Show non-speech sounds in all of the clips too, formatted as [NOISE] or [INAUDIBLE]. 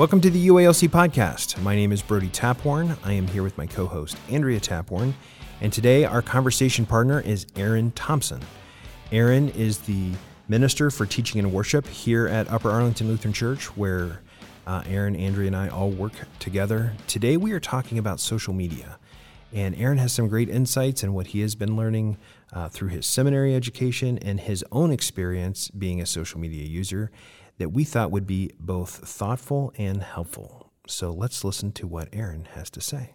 Welcome to the UALC podcast. My name is Brody Tapwarn. I am here with my co host, Andrea Tapwarn. And today, our conversation partner is Aaron Thompson. Aaron is the minister for teaching and worship here at Upper Arlington Lutheran Church, where uh, Aaron, Andrea, and I all work together. Today, we are talking about social media. And Aaron has some great insights in what he has been learning uh, through his seminary education and his own experience being a social media user that we thought would be both thoughtful and helpful. So let's listen to what Aaron has to say.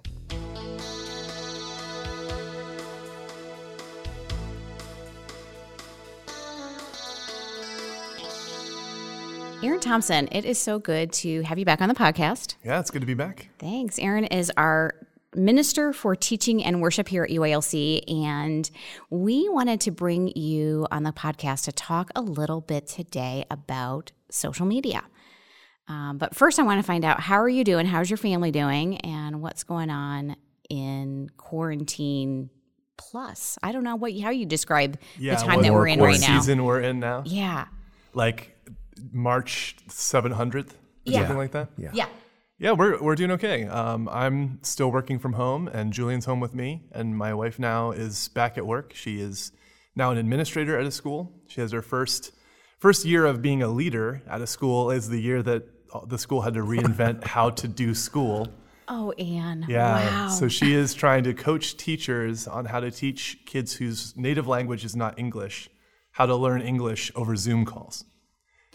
Aaron Thompson, it is so good to have you back on the podcast. Yeah, it's good to be back. Thanks. Aaron is our Minister for Teaching and Worship here at UALC, and we wanted to bring you on the podcast to talk a little bit today about social media. Um, but first, I want to find out how are you doing? How's your family doing? And what's going on in quarantine plus? I don't know what how you describe Yeah, the time what- that we're in right now. season we're in now. Yeah. Like March 700th, or Yeah. something like that. Yeah. Yeah. Yeah, we're, we're doing okay. Um, I'm still working from home, and Julian's home with me, and my wife now is back at work. She is now an administrator at a school. She has her first first year of being a leader at a school is the year that the school had to reinvent [LAUGHS] how to do school. Oh, Anne. Yeah. Wow. So she is trying to coach teachers on how to teach kids whose native language is not English how to learn English over Zoom calls.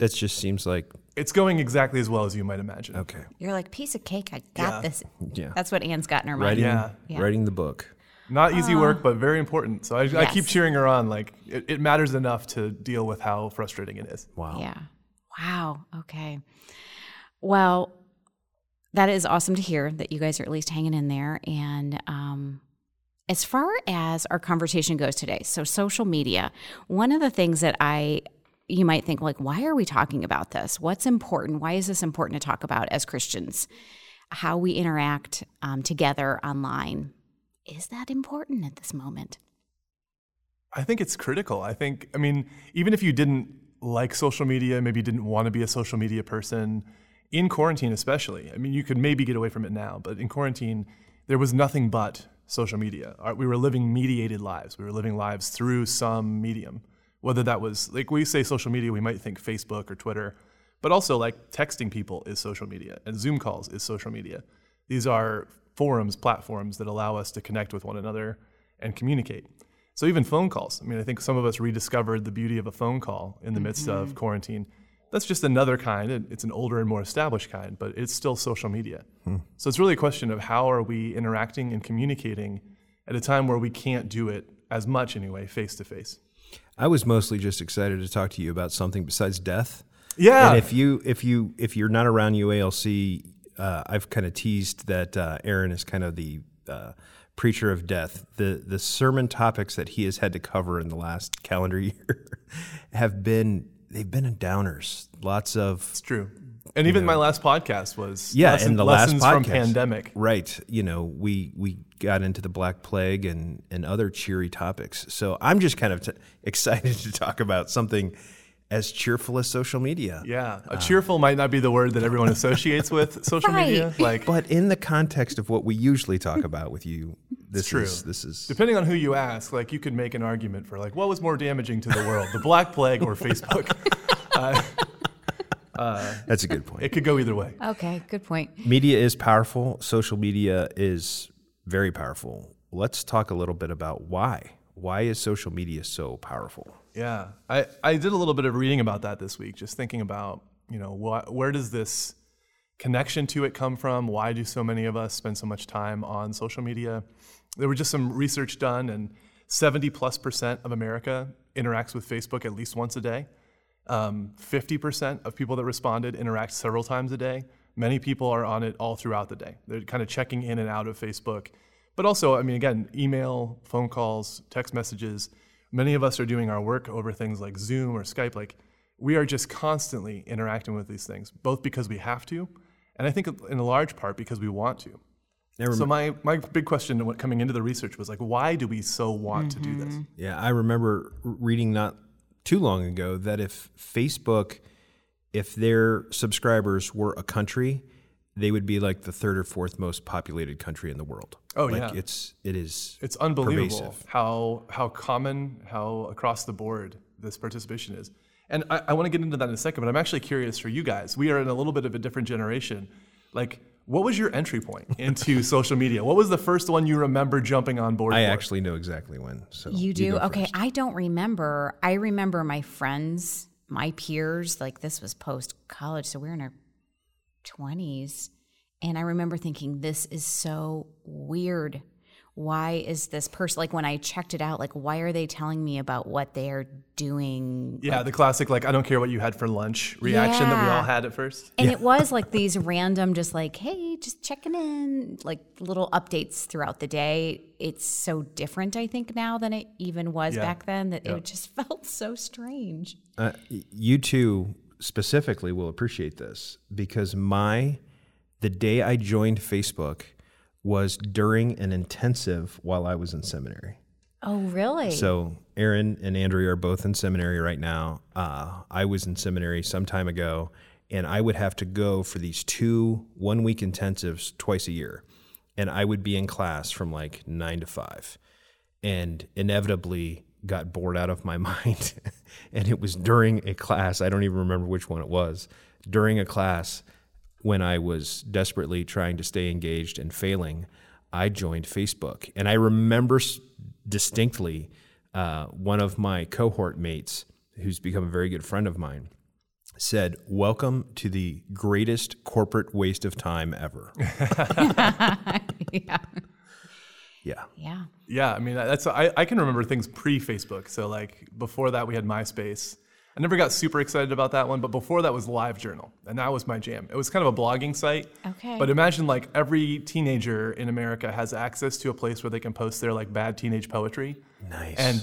That just seems like, It's going exactly as well as you might imagine. okay. You're like, piece of cake, I got Yeah. this. Yeah. That's what Anne's got in her mind. Writing, Yeah. Yeah. writing the book. Not easy work, but very important. So I, I keep Yes. cheering her on. Like it, it matters enough to deal with how frustrating it is. Wow. Yeah. Wow. Okay. Well, that is awesome to hear that you guys are at least hanging in there. And um, as far as our conversation goes today, so social media, one of the things that I you might think like why are we talking about this what's important why is this important to talk about as christians how we interact um, together online is that important at this moment I think it's critical. I think, I mean, even if you didn't like social media, maybe you didn't want to be a social media person, in quarantine especially, I mean, you could maybe get away from it now, but in quarantine, there was nothing but social media. We were living mediated lives. We were living lives through some medium. Whether that was, like, we say social media, we might think Facebook or Twitter, but also like texting people is social media and Zoom calls is social media. These are forums, platforms that allow us to connect with one another and communicate. So even phone calls. I mean, I think some of us rediscovered the beauty of a phone call in the midst of mm-hmm. quarantine. That's just another kind. It- It's an older and more established kind, but it's still social media. Hmm. So it's really a question of how are we interacting and communicating at a time where we can't do it as much anyway, face to face. I was mostly just excited to talk to you about something besides death. Yeah. And if you if you if you're not around UALC, uh, I've kind of teased that uh, Aaron is kind of the uh, preacher of death. The the sermon topics that he has had to cover in the last calendar [LAUGHS] year have been they've been in downers. Lots of it's true. And even my last podcast was yeah, lesson- and the last lessons podcast, from pandemic. right? You know, we we got into the Black Plague and and other cheery topics. So I'm just kind of t- excited to talk about something as cheerful as social media. Yeah, a cheerful might not be the word that everyone associates with [LAUGHS] social media. Like But in the context of what we usually talk about with you, this true. is this is Depending on who you ask, like you could make an argument for like what was more damaging to the world, the Black Plague or Facebook. [LAUGHS] Uh, Uh, that's a good point. it could go either way. okay good point media is powerful. Social media is very powerful. Let's talk a little bit about why. Why is social media so powerful? Yeah, I, I did a little bit of reading about that this week, just thinking about you know wh- where does this connection to it come from? Why do so many of us spend so much time on social media? There was just some research done, and 70 plus percent of America interacts with Facebook at least once a day. Um, 50% of people that responded interact several times a day. Many people are on it all throughout the day. They're kind of checking in and out of Facebook. But also, I mean, again, email, phone calls, text messages. Many of us are doing our work over things like Zoom or Skype. Like, we are just constantly interacting with these things, both because we have to, and I think in a large part because we want to. I So my, my big question coming into the research was like, why do we so want to do this? Yeah, I remember reading not too long ago that if Facebook, if their subscribers were a country, they would be like the third or fourth most populated country in the world. Oh, like yeah. it's it is It's unbelievable pervasive. how how common, how across the board this participation is. And I, I want to get into that in a second, but I'm actually curious for you guys. We are in a little bit of a different generation. Like, what was your entry point into social media? What was the first one you remember jumping on board? I for? actually know exactly when. So You do? go okay. first. I don't remember. I remember my friends, my peers, like this was post college. So we we're in our 20s. And I remember thinking, this is so weird. Why is this person, like when I checked it out, like, why are they telling me about what they're doing? Yeah, the classic like I don't care what you had for lunch reaction that we all had at first. And it was like these random, just like, hey, just checking in, like little updates throughout the day. It's so different, I think, now than it even was Yeah. back then that it just [LAUGHS] felt so strange. Uh, you two specifically will appreciate this because my the day I joined Facebook was during an intensive while I was in seminary. Oh, really? So Aaron and Andrea are both in seminary right now. Uh, I was in seminary some time ago, and I would have to go for these two one week intensives twice a year, and I would be in class from like nine to five, and inevitably got bored out of my [LAUGHS] mind. and it was during a class. I don't even remember which one it was. During a class when I was desperately trying to stay engaged and failing, I joined Facebook. And I remember s- distinctly uh, one of my cohort mates, who's become a very good friend of mine, said, Welcome to the greatest corporate waste of time ever. [LAUGHS] yeah. yeah. Yeah. Yeah, I mean that's I, I can remember things pre-Facebook. So like before that we had MySpace. I never got super excited about that one, but before that was LiveJournal, and that was my jam. It was kind of a blogging site. Okay. But imagine like every teenager in America has access to a place where they can post their like bad teenage poetry. Nice. And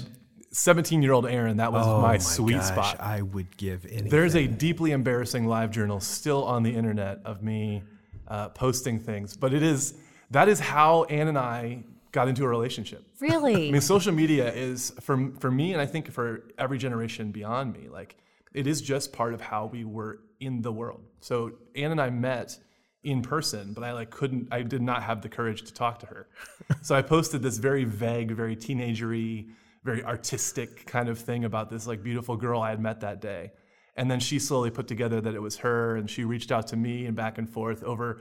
17-year-old Aaron, that was Oh my, sweet gosh, spot. I would give anything. There's a deeply embarrassing live journal still on the internet of me uh, posting things, but it is that is how Ann and I got into a relationship. [LAUGHS] Really? I mean, social media is for for me, and I think for every generation beyond me, like it is just part of how we were in the world. So Anne and I met in person, but I like couldn't. I did not have the courage to talk to her. [LAUGHS] so I posted this very vague, very teenagery, very artistic kind of thing about this like beautiful girl I had met that day. And then she slowly put together that it was her, and she reached out to me and back and forth over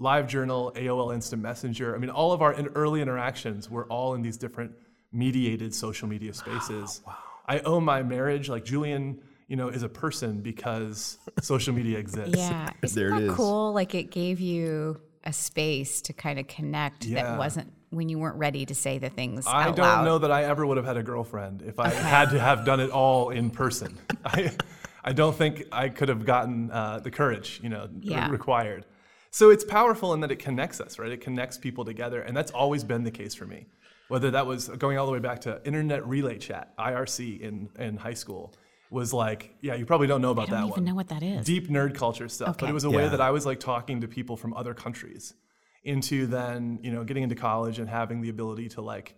LiveJournal, AOL Instant Messenger. I mean, all of our in- early interactions were all in these different mediated social media spaces. Wow. I owe my marriage, like Julian, you know, is a person because social media [LAUGHS] exists. yeah. Isn't There it that is. cool? Like it gave you a space to kind of connect Yeah. that wasn't when you weren't ready to say the things I out don't loud. know that I ever would have had a girlfriend if I had to have done it all in person. [LAUGHS] I, I don't think I could have gotten uh, the courage, you know, Yeah. required. So it's powerful in that it connects us, right? It connects people together, and that's always been the case for me. Whether that was going all the way back to internet relay chat, IRC in in high school, was like, yeah, you probably don't know about I don't that even one know what that is. deep nerd culture stuff. But it was a way that I was like talking to people from other countries into then, you know, getting into college and having the ability to like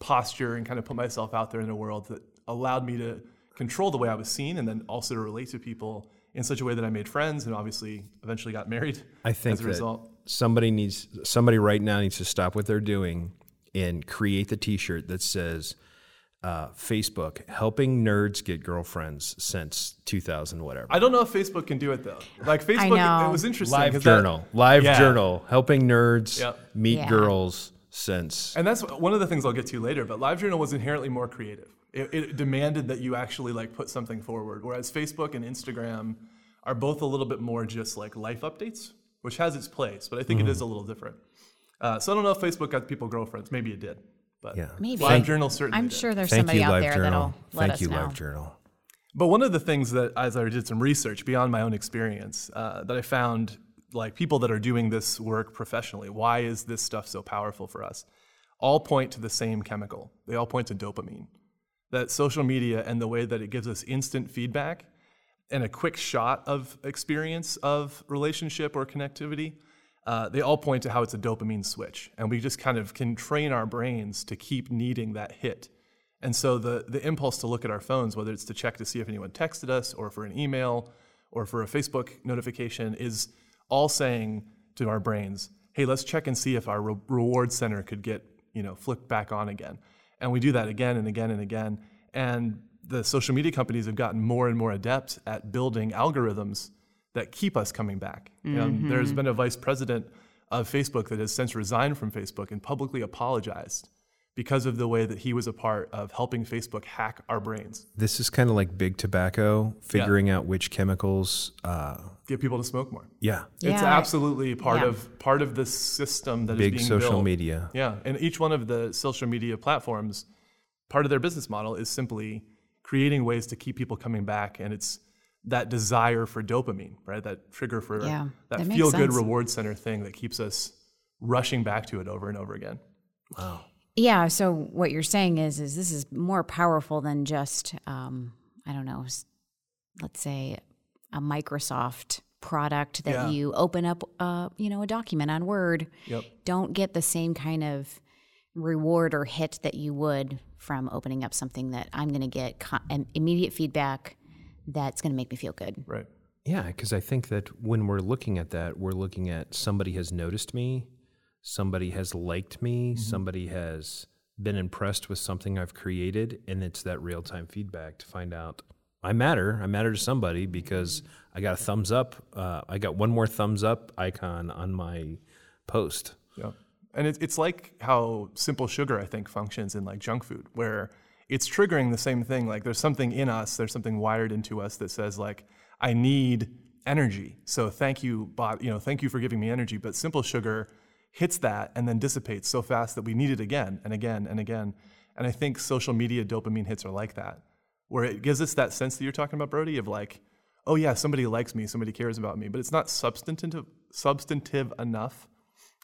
posture and kind of put myself out there in a world that allowed me to control the way I was seen and then also to relate to people in such a way that I made friends and obviously eventually got married I think as a that result. somebody needs somebody right now needs to stop what they're doing and create the T-shirt that says uh, Facebook helping nerds get girlfriends since 2000 whatever. I don't know if Facebook can do it though. Like Facebook, know. it was interesting. Live 'cause that- journal, live Yeah. journal, helping nerds Yep. meet Yeah. girls since. And that's one of the things I'll get to later. But live journal was inherently more creative. It, it demanded that you actually like put something forward, whereas Facebook and Instagram are both a little bit more just like life updates, which has its place, but I think it is a little different. Uh, so I don't know if Facebook got people girlfriends. Maybe it did, but Yeah. Maybe. LiveJournal certainly. I'm did. sure there's Thank somebody you, out live there journal. that'll let Thank us you, know. live journal. But one of the things that, as I did some research beyond my own experience, uh, that I found like people that are doing this work professionally, why is this stuff so powerful for us? All point to the same chemical. They all point to dopamine. That social media and the way that it gives us instant feedback and a quick shot of experience of relationship or connectivity, uh, they all point to how it's a dopamine switch. And we just kind of can train our brains to keep needing that hit. And so the, the impulse to look at our phones, whether it's to check to see if anyone texted us or for an email or for a Facebook notification, is all saying to our brains, hey, let's check and see if our re- reward center could get you know flipped back on again. And we do that again and again and again. And the social media companies have gotten more and more adept at building algorithms that keep us coming back. Mm-hmm. there's been a vice president of Facebook that has since resigned from Facebook and publicly apologized because of the way that he was a part of helping Facebook hack our brains. This is kind of like big tobacco, figuring yeah. out which chemicals uh, get people to smoke more. Yeah, it's absolutely part yeah. of part of the system that big is being social built. media. Yeah, and each one of the social media platforms, part of their business model is simply creating ways to keep people coming back, and it's that desire for dopamine, right? That trigger for that, that feel good reward center thing that keeps us rushing back to it over and over again. Wow. Yeah. So what you're saying is, is this is more powerful than just, um, I don't know, let's say a Microsoft product that yeah. you open up, uh, you know, a document on Word. Yep. Don't get the same kind of reward or hit that you would from opening up something that I'm going to get immediate feedback that's going to make me feel good. Right. Yeah, because I think that when we're looking at that, we're looking at somebody has noticed me, somebody has liked me, mm-hmm. somebody has been impressed with something I've created, and it's that real time feedback to find out I matter. I matter to somebody because I got a thumbs up. Uh, I got one more thumbs up icon on my post. Yeah, and it, it's like how simple sugar I think functions in like junk food, where it's triggering the same thing. Like there's something in us, there's something wired into us that says like I need energy. So thank you, bot. You know, thank you for giving me energy. But simple sugar hits that and then dissipates so fast that we need it again and again and again. And I think social media dopamine hits are like that, where it gives us that sense that you're talking about, Brody, of like, oh yeah, somebody likes me, somebody cares about me, but it's not substantive substantive enough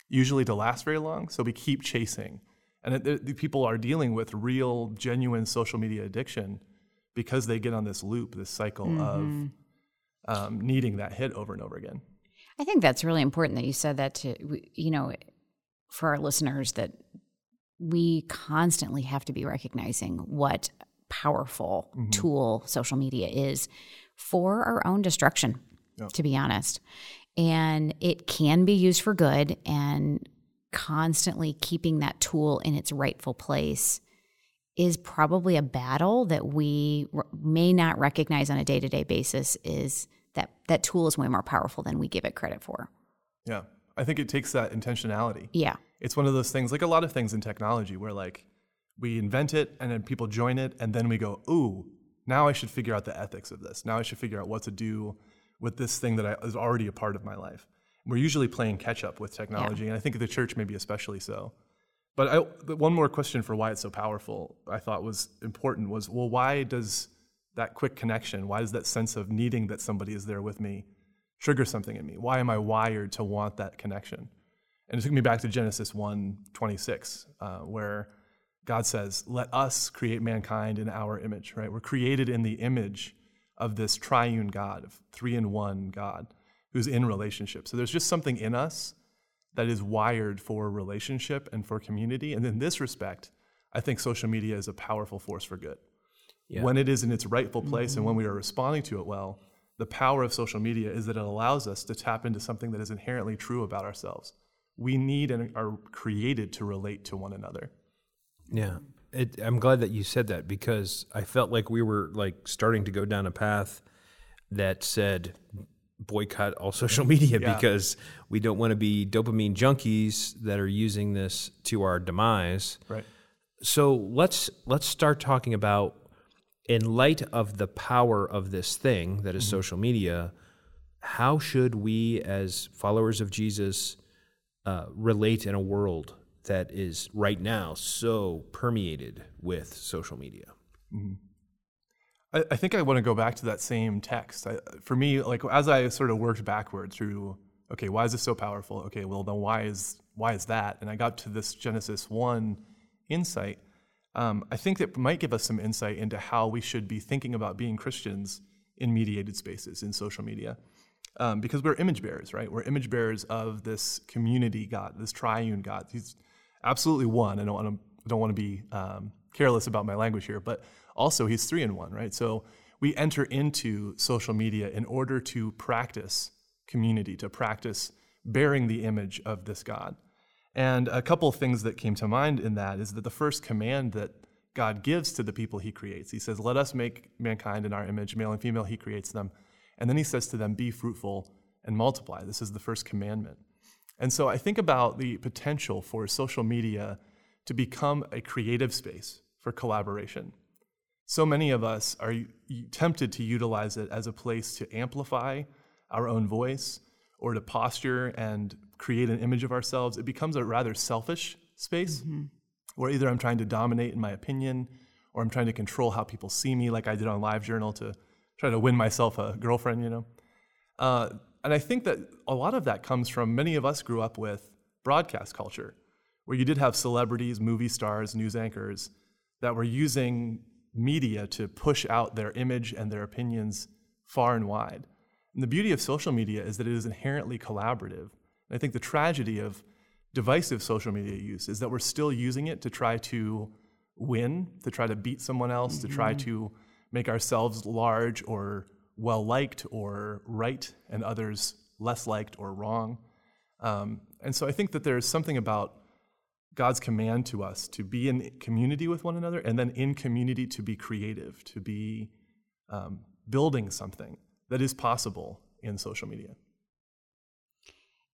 usually to last very long. So we keep chasing, and it, the people are dealing with real, genuine social media addiction because they get on this loop, this cycle mm-hmm. of um, needing that hit over and over again. I think that's really important that you said that to, you know, for our listeners that we constantly have to be recognizing what powerful mm-hmm. tool social media is for our own destruction, yep. to be honest. And it can be used for good and constantly keeping that tool in its rightful place is probably a battle that we may not recognize on a day-to-day basis is that that tool is way more powerful than we give it credit for. Yeah. I think it takes that intentionality. Yeah. It's one of those things, like a lot of things in technology, where like we invent it and then people join it, and then we go, ooh, now I should figure out the ethics of this. Now I should figure out what to do with this thing that I, is already a part of my life. We're usually playing catch up with technology, yeah. and I think the church maybe especially so. But I, one more question for why it's so powerful, I thought was important was, well, why does that quick connection? Why does that sense of needing that somebody is there with me trigger something in me? Why am I wired to want that connection? And it took me back to Genesis 1 26, uh, where God says, Let us create mankind in our image, right? We're created in the image of this triune God, of three in one God, who's in relationship. So there's just something in us that is wired for relationship and for community. And in this respect, I think social media is a powerful force for good yeah. when it is in its rightful place mm-hmm. and when we are responding to it well, the power of social media is that it allows us to tap into something that is inherently true about ourselves. We need and are created to relate to one another. Yeah. It, I'm glad that you said that because I felt like we were like starting to go down a path that said boycott all [LAUGHS] social media yeah. because we don't want to be dopamine junkies that are using this to our demise. Right. So let's let's start talking about in light of the power of this thing that is mm-hmm. social media, how should we, as followers of Jesus, uh, relate in a world that is right now so permeated with social media? Mm-hmm. I, I, think I want to go back to that same text. I, for me, like as I sort of worked backward through, okay, why is this so powerful? Okay, well then why is why is that? And I got to this Genesis one insight um, I think that might give us some insight into how we should be thinking about being Christians in mediated spaces in social media. Um, because we're image bearers, right? We're image bearers of this community God, this triune God. Absolutely one. I don't want to, don't want to be um, careless about my language here, but also he's three in one, right? So we enter into social media in order to practice community, to practice bearing the image of this God. And a couple things that came to mind in that is that the first command that God gives to the people he creates, he says, Let us make mankind in our image, male and female, he creates them. And then he says to them, Be fruitful and multiply. This is the first commandment. And so I think about the potential for social media to become a creative space for collaboration. So many of us are tempted to utilize it as a place to amplify our own voice or to posture and create an image of ourselves. It becomes a rather selfish space mm-hmm. where either I'm trying to dominate in my opinion or I'm trying to control how people see me, like I did on LiveJournal to try to win myself a girlfriend, you know. Uh, and I think that a lot of that comes from many of us grew up with broadcast culture, where you did have celebrities, movie stars, news anchors that were using media to push out their image and their opinions far and wide. And the beauty of social media is that it is inherently collaborative. And I think the tragedy of divisive social media use is that we're still using it to try to win, to try to beat someone else, mm-hmm. to try mm-hmm. to make ourselves large or well liked or right and others less liked or wrong. Um, and so I think that there's something about God's command to us to be in community with one another and then in community to be creative, to be um, building something that is possible in social media.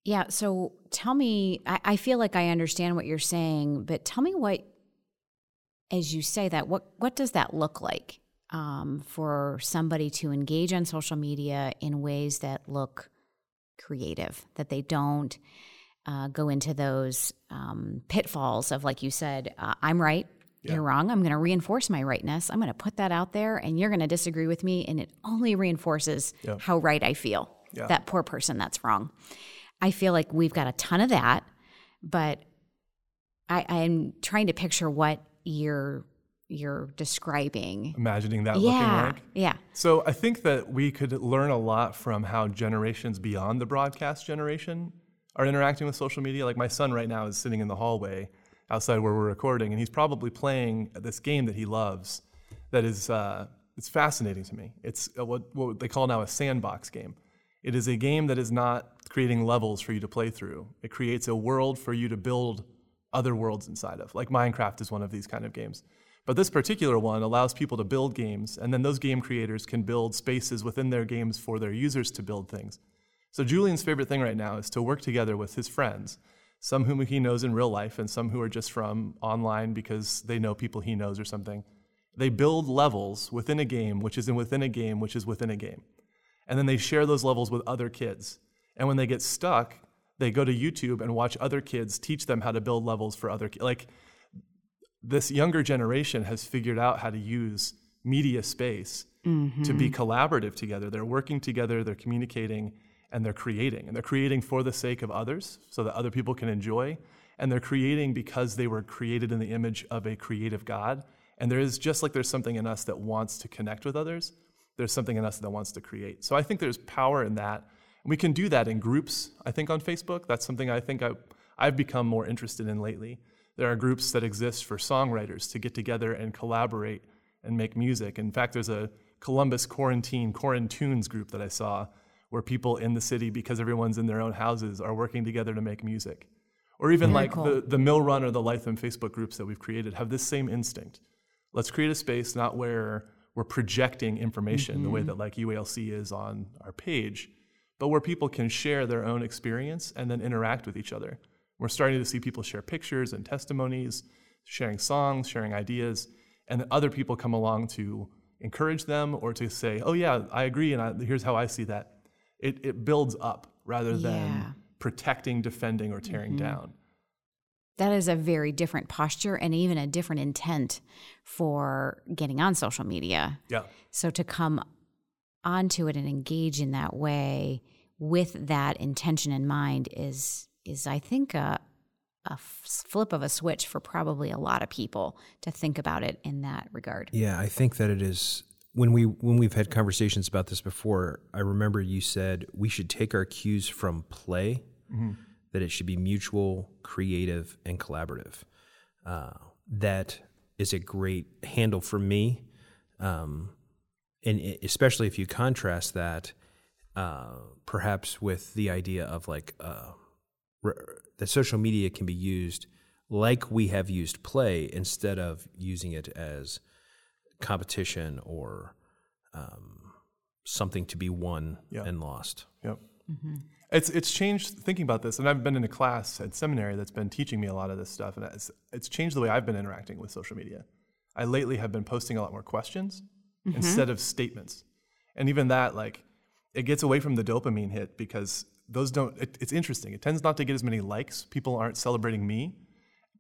Yeah. So tell me, I, I feel like I understand what you're saying, but tell me what, as you say that, what, what does that look like? Um, for somebody to engage on social media in ways that look creative, that they don't uh, go into those um, pitfalls of, like you said, uh, I'm right, yeah. you're wrong. I'm going to reinforce my rightness. I'm going to put that out there, and you're going to disagree with me, and it only reinforces yeah. how right I feel. Yeah. That poor person that's wrong. I feel like we've got a ton of that, but I, I'm trying to picture what you're you're describing. Imagining that yeah, looking like. Yeah. So I think that we could learn a lot from how generations beyond the broadcast generation are interacting with social media. Like my son right now is sitting in the hallway outside where we're recording, and he's probably playing this game that he loves. That is, uh, it's fascinating to me. It's what, what they call now a sandbox game. It is a game that is not creating levels for you to play through. It creates a world for you to build other worlds inside of. Like Minecraft is one of these kind of games. But this particular one allows people to build games, and then those game creators can build spaces within their games for their users to build things. So Julian's favorite thing right now is to work together with his friends, some whom he knows in real life and some who are just from online because they know people he knows or something. They build levels within a game, which is within a game, which is within a game. And then they share those levels with other kids. And when they get stuck, they go to YouTube and watch other kids teach them how to build levels for other kids. Like this younger generation has figured out how to use media space mm-hmm. to be mm-hmm. collaborative together. They're working together, they're communicating, and they're creating. And they're creating for the sake of others so that other people can enjoy. And they're creating because they were created in the image of a creative God. And there is just like there's something in us that wants to connect with others, there's something in us that wants to create. So I think there's power in that. And we can do that in groups, I think, on Facebook. That's something I think I, I've become more interested in lately. There are groups that exist for songwriters to get together and collaborate and make music. In fact, there's a Columbus quarantine, Quarantunes group that I saw where people in the city, because everyone's in their own houses, are working together to make music. Or even Very like cool. the, the Mill Run or the Lytham Facebook groups that we've created have this same instinct. Let's create a space not where we're projecting information mm-hmm. the way mm-hmm. that like UALC is on our page, but where people can share their own experience and then interact with each other. We're starting to see people share pictures and testimonies, sharing songs, sharing ideas, and then other people come along to encourage them or to say, "Oh yeah, I agree, and I, here's how I see that." It it builds up rather than yeah. protecting, defending, or tearing mm-hmm. down. That is a very different posture and even a different intent for getting on social media. Yeah. So to come onto it and engage in that way with that intention in mind is is I think a, a flip of a switch for probably a lot of people to think about it in that regard. Yeah, I think that it is when we when we've had conversations about this before. I remember you said we should take our cues from play, mm-hmm. that it should be mutual, creative, and collaborative. Uh, that is a great handle for me, um, and especially if you contrast that uh, perhaps with the idea of like. Uh, that social media can be used like we have used play instead of using it as competition or um, something to be won Yeah. and lost. Yep. It's it's changed thinking about this, and I've been in a class at seminary that's been teaching me a lot of this stuff, and it's it's changed the way I've been interacting with social media. I lately have been posting a lot more questions instead of statements, and even that like it gets away from the dopamine hit because those don't. It, it's interesting. It tends not to get as many likes. People aren't celebrating me,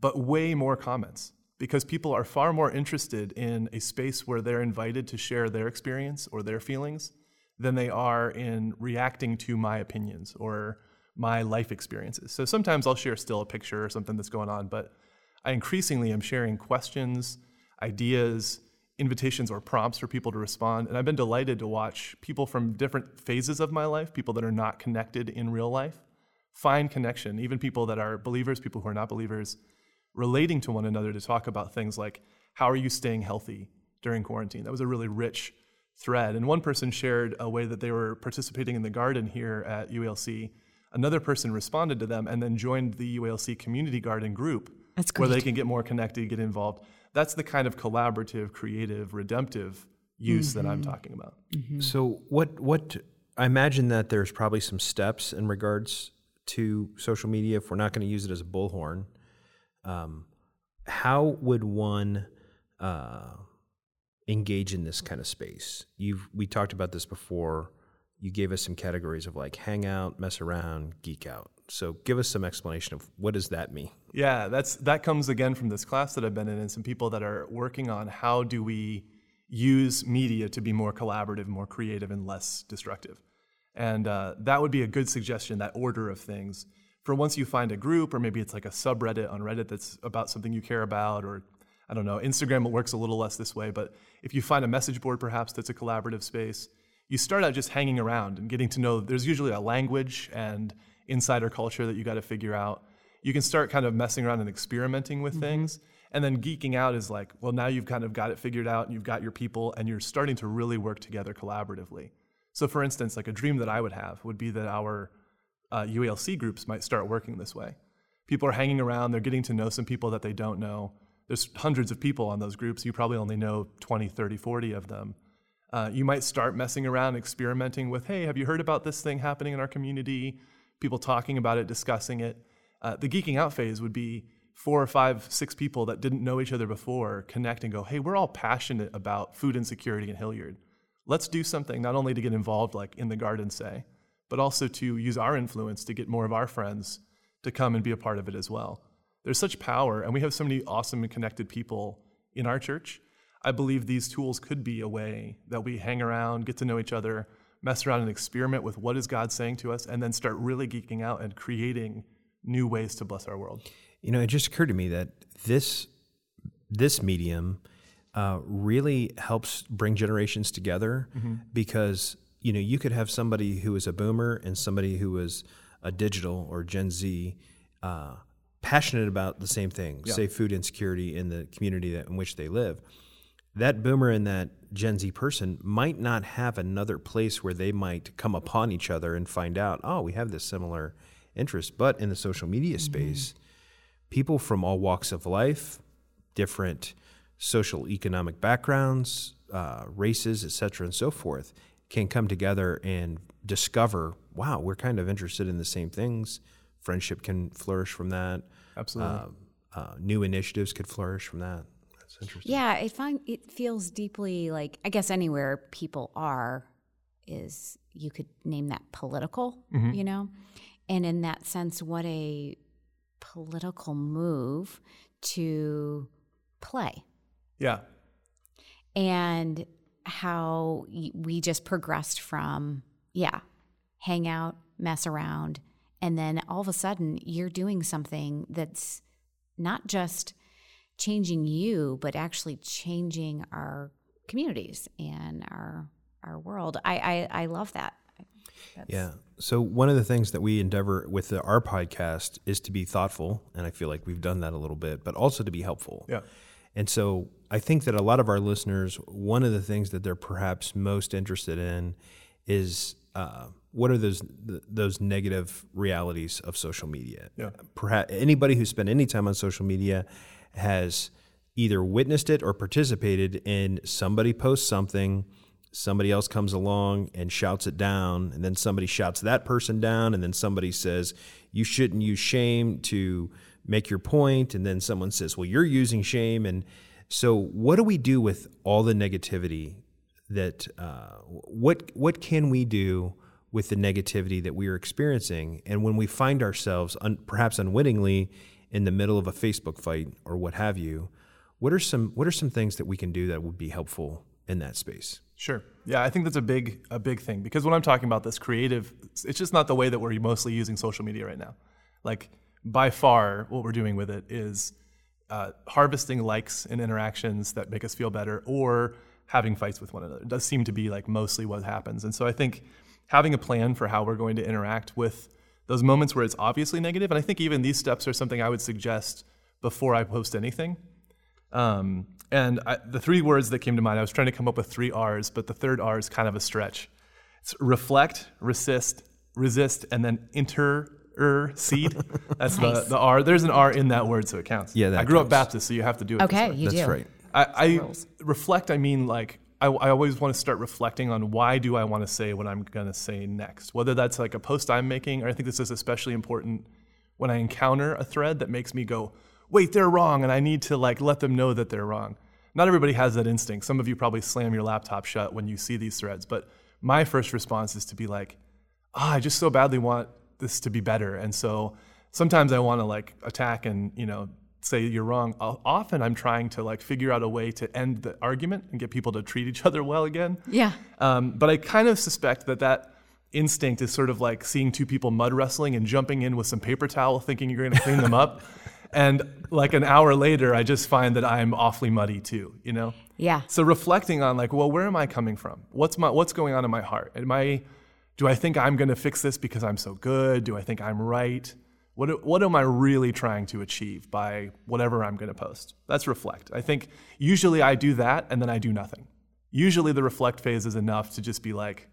but way more comments because people are far more interested in a space where they're invited to share their experience or their feelings than they are in reacting to my opinions or my life experiences. So sometimes I'll share still a picture or something that's going on, but I increasingly am sharing questions, ideas, invitations, or prompts for people to respond. And I've been delighted to watch people from different phases of my life, people that are not connected in real life, find connection, even people that are believers, people who are not believers, relating to one another to talk about things like how are you staying healthy during quarantine? That was a really rich thread. And one person shared a way that they were participating in the garden here at UALC. Another person responded to them and then joined the UALC community garden group where they can get more connected, get involved. That's the kind of collaborative, creative, redemptive use that I'm talking about. So what what I imagine that there's probably some steps in regards to social media if we're not going to use it as a bullhorn. Um, how would one uh, engage in this kind of space? You've we talked about this before. You gave us some categories of like hang out, mess around, geek out. So give us some explanation of what does that mean? Yeah, that's that comes again from this class that I've been in and some people that are working on how do we use media to be more collaborative, more creative, and less destructive. And uh, that would be a good suggestion, that order of things. For once you find a group, or maybe it's like a subreddit on Reddit that's about something you care about, or I don't know, Instagram works a little less this way, but if you find a message board perhaps that's a collaborative space, you start out just hanging around and getting to know, there's usually a language and insider culture that you got to figure out. You can start kind of messing around and experimenting with things. And then geeking out is like, well, now you've kind of got it figured out and you've got your people and you're starting to really work together collaboratively. So, for instance, like a dream that I would have would be that our uh, UALC groups might start working this way. People are hanging around, they're getting to know some people that they don't know. There's hundreds of people on those groups. You probably only know 20, 30, 40 of them. Uh, you might start messing around, experimenting with, hey, have you heard about this thing happening in our community? People talking about it, discussing it. Uh, the geeking out phase would be four or five, six people that didn't know each other before connect and go, hey, we're all passionate about food insecurity in Hilliard. Let's do something not only to get involved, like in the garden, say, but also to use our influence to get more of our friends to come and be a part of it as well. There's such power, and we have so many awesome and connected people in our church. I believe these tools could be a way that we hang around, get to know each other, mess around and experiment with what is God saying to us, and then start really geeking out and creating new ways to bless our world. You know, it just occurred to me that this this medium uh, really helps bring generations together because you know you could have somebody who is a boomer and somebody who is a digital or Gen Z. Uh, passionate about the same thing say food insecurity in the community that, in which they live that boomer and that Gen Z person might not have another place where they might come upon each other and find out, oh, we have this similar interest. But in the social media space, people from all walks of life, different social economic backgrounds, uh, races, et cetera, and so forth, can come together and discover, wow, we're kind of interested in the same things. Friendship can flourish from that. Absolutely. Uh, uh, new initiatives could flourish from that. That's interesting. Yeah, I find it feels deeply like I guess anywhere people are is you could name that political, mm-hmm. you know? And in that sense, what a political move to play yeah. and how we just progressed from, yeah, hang out, mess around, and then all of a sudden you're doing something that's not just changing you, but actually changing our communities and our our world. I I, I love that. That's, Yeah. So one of the things that we endeavor with the, our podcast is to be thoughtful, and I feel like we've done that a little bit, but also to be helpful. Yeah. And so I think that a lot of our listeners, one of the things that they're perhaps most interested in is uh, what are those th- those negative realities of social media? Yeah. Perhaps anybody who spent any time on social media has either witnessed it or participated in somebody posts something somebody else comes along and shouts it down and then somebody shouts that person down and then somebody says you shouldn't use shame to make your point and then someone says well you're using shame and so what do we do with all the negativity that uh, what what can we do with the negativity that we are experiencing and when we find ourselves un, perhaps unwittingly in the middle of a Facebook fight or what have you what are some what are some things that we can do that would be helpful in that space Sure. Yeah, I think that's a big a big thing because when I'm talking about this creative, it's just not the way that we're mostly using social media right now. Like by far, what we're doing with it is uh, harvesting likes and interactions that make us feel better, or having fights with one another. It does seem to be like mostly what happens. And so I think having a plan for how we're going to interact with those moments where it's obviously negative, and I think even these steps are something I would suggest before I post anything. Um, and I, the three words that came to mind, I was trying to come up with three R's, but the third R is kind of a stretch. It's reflect, resist, resist, and then intercede. [LAUGHS] That's Nice. the, the R. There's an R in that word, so it counts. Yeah, that I grew up. Baptist, so you have to do it. this Okay, way. you That's do. right. I, I reflect. I mean, like I, I always want to start reflecting on why do I want to say what I'm going to say next. Whether that's like a post I'm making, or I think this is especially important when I encounter a thread that makes me go, "Wait, they're wrong," and I need to like let them know that they're wrong. Not everybody has that instinct. Some of you probably slam your laptop shut when you see these threads, but my first response is to be like, ah, I just so badly want this to be better. And so sometimes I want to like attack and, you know, say you're wrong. Often I'm trying to like figure out a way to end the argument and get people to treat each [LAUGHS] other well again. Yeah. Um, but I kind of suspect that that instinct is sort of like seeing two people mud wrestling and jumping in with some paper towel thinking you're going to clean them up. [LAUGHS] And like an hour later, I just find that I'm awfully muddy too, you know? Yeah. So reflecting on like, well, where am I coming from? What's my what's going on in my heart? Am I do I think I'm going to fix this because I'm so good? Do I think I'm right? What what am I really trying to achieve by whatever I'm going to post? That's reflect. I think usually I do that and then I do nothing. Usually the reflect phase is enough to just be like,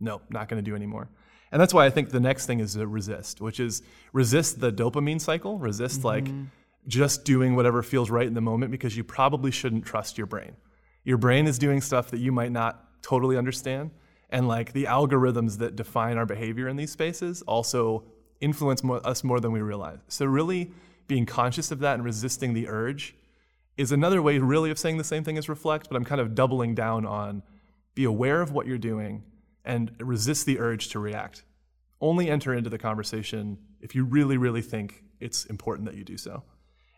no, not going to do anymore. And that's why I think the next thing is to resist, which is resist the dopamine cycle, resist like mm-hmm. just doing whatever feels right in the moment because you probably shouldn't trust your brain. Your brain is doing stuff that you might not totally understand. And like the algorithms that define our behavior in these spaces also influence mo- us more than we realize. So, really being conscious of that and resisting the urge is another way, really, of saying the same thing as reflect, but I'm kind of doubling down on be aware of what you're doing and resist the urge to react. Only enter into the conversation if you really, really think it's important that you do so.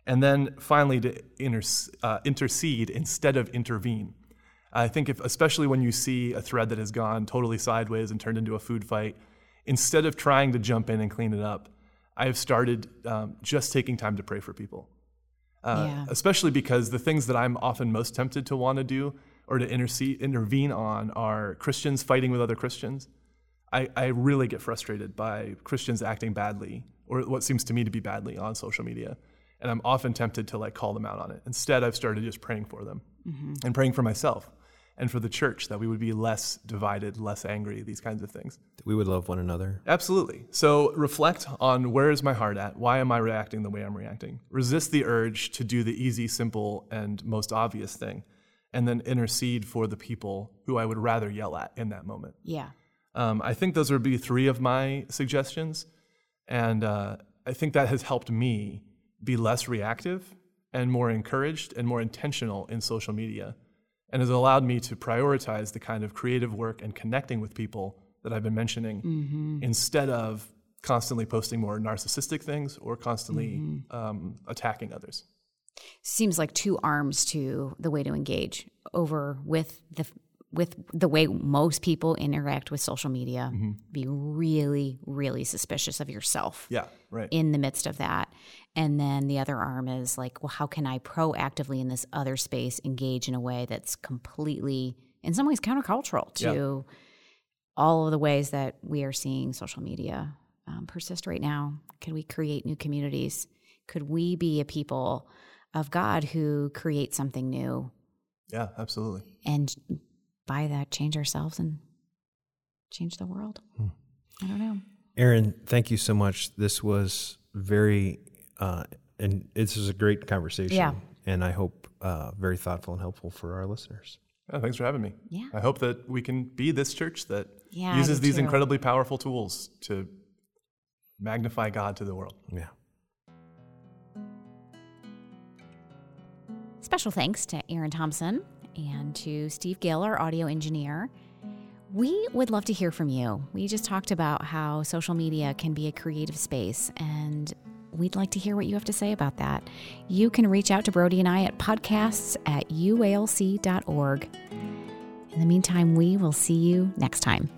And then finally, to inter- uh, intercede instead of intervene. I think, if, especially when you see a thread that has gone totally sideways and turned into a food fight, instead of trying to jump in and clean it up, I have started um, just taking time to pray for people. Uh, Yeah. Especially because the things that I'm often most tempted to want to do or to intercede, intervene on are Christians fighting with other Christians. I, I really get frustrated by Christians acting badly or what seems to me to be badly on social media. And I'm often tempted to like call them out on it. Instead, I've started just praying for them and praying for myself and for the church that we would be less divided, less angry, these kinds of things. we would love one another Absolutely. So reflect on where is my heart at? Why am I reacting the way I'm reacting? Resist the urge to do the easy, simple, and most obvious thing, and then intercede for the people who I would rather yell at in that moment. Yeah. Um, I think those would be three of my suggestions, and uh, I think that has helped me be less reactive and more encouraged and more intentional in social media, and has allowed me to prioritize the kind of creative work and connecting with people that I've been mentioning mm-hmm. instead of constantly posting more narcissistic things or constantly mm-hmm. um, attacking others. seems like two arms to the way to engage over with the with the way most people interact with social media. Mm-hmm. Be really really suspicious of yourself Yeah, right. in the midst of that and then the other arm is like well how can i proactively in this other space engage in a way that's completely in some ways countercultural to all of the ways that we are seeing social media um, persist right now can we create new communities could we be a people of god who create something new Yeah, absolutely. and by that change ourselves and change the world. I don't know. Aaron, thank you so much. This was very, uh, and this is a great conversation. Yeah. And I hope uh, very thoughtful and helpful for our listeners. Oh, thanks for having me. Yeah. I hope that we can be this church that Yeah, uses these too. incredibly powerful tools to magnify God to the world. Yeah. Special thanks to Aaron Thompson and to Steve Gill, our audio engineer. We would love to hear from you. We just talked about how social media can be a creative space, and we'd like to hear what you have to say about that. You can reach out to Brody and I at podcasts at ualc.org. In the meantime, we will see you next time.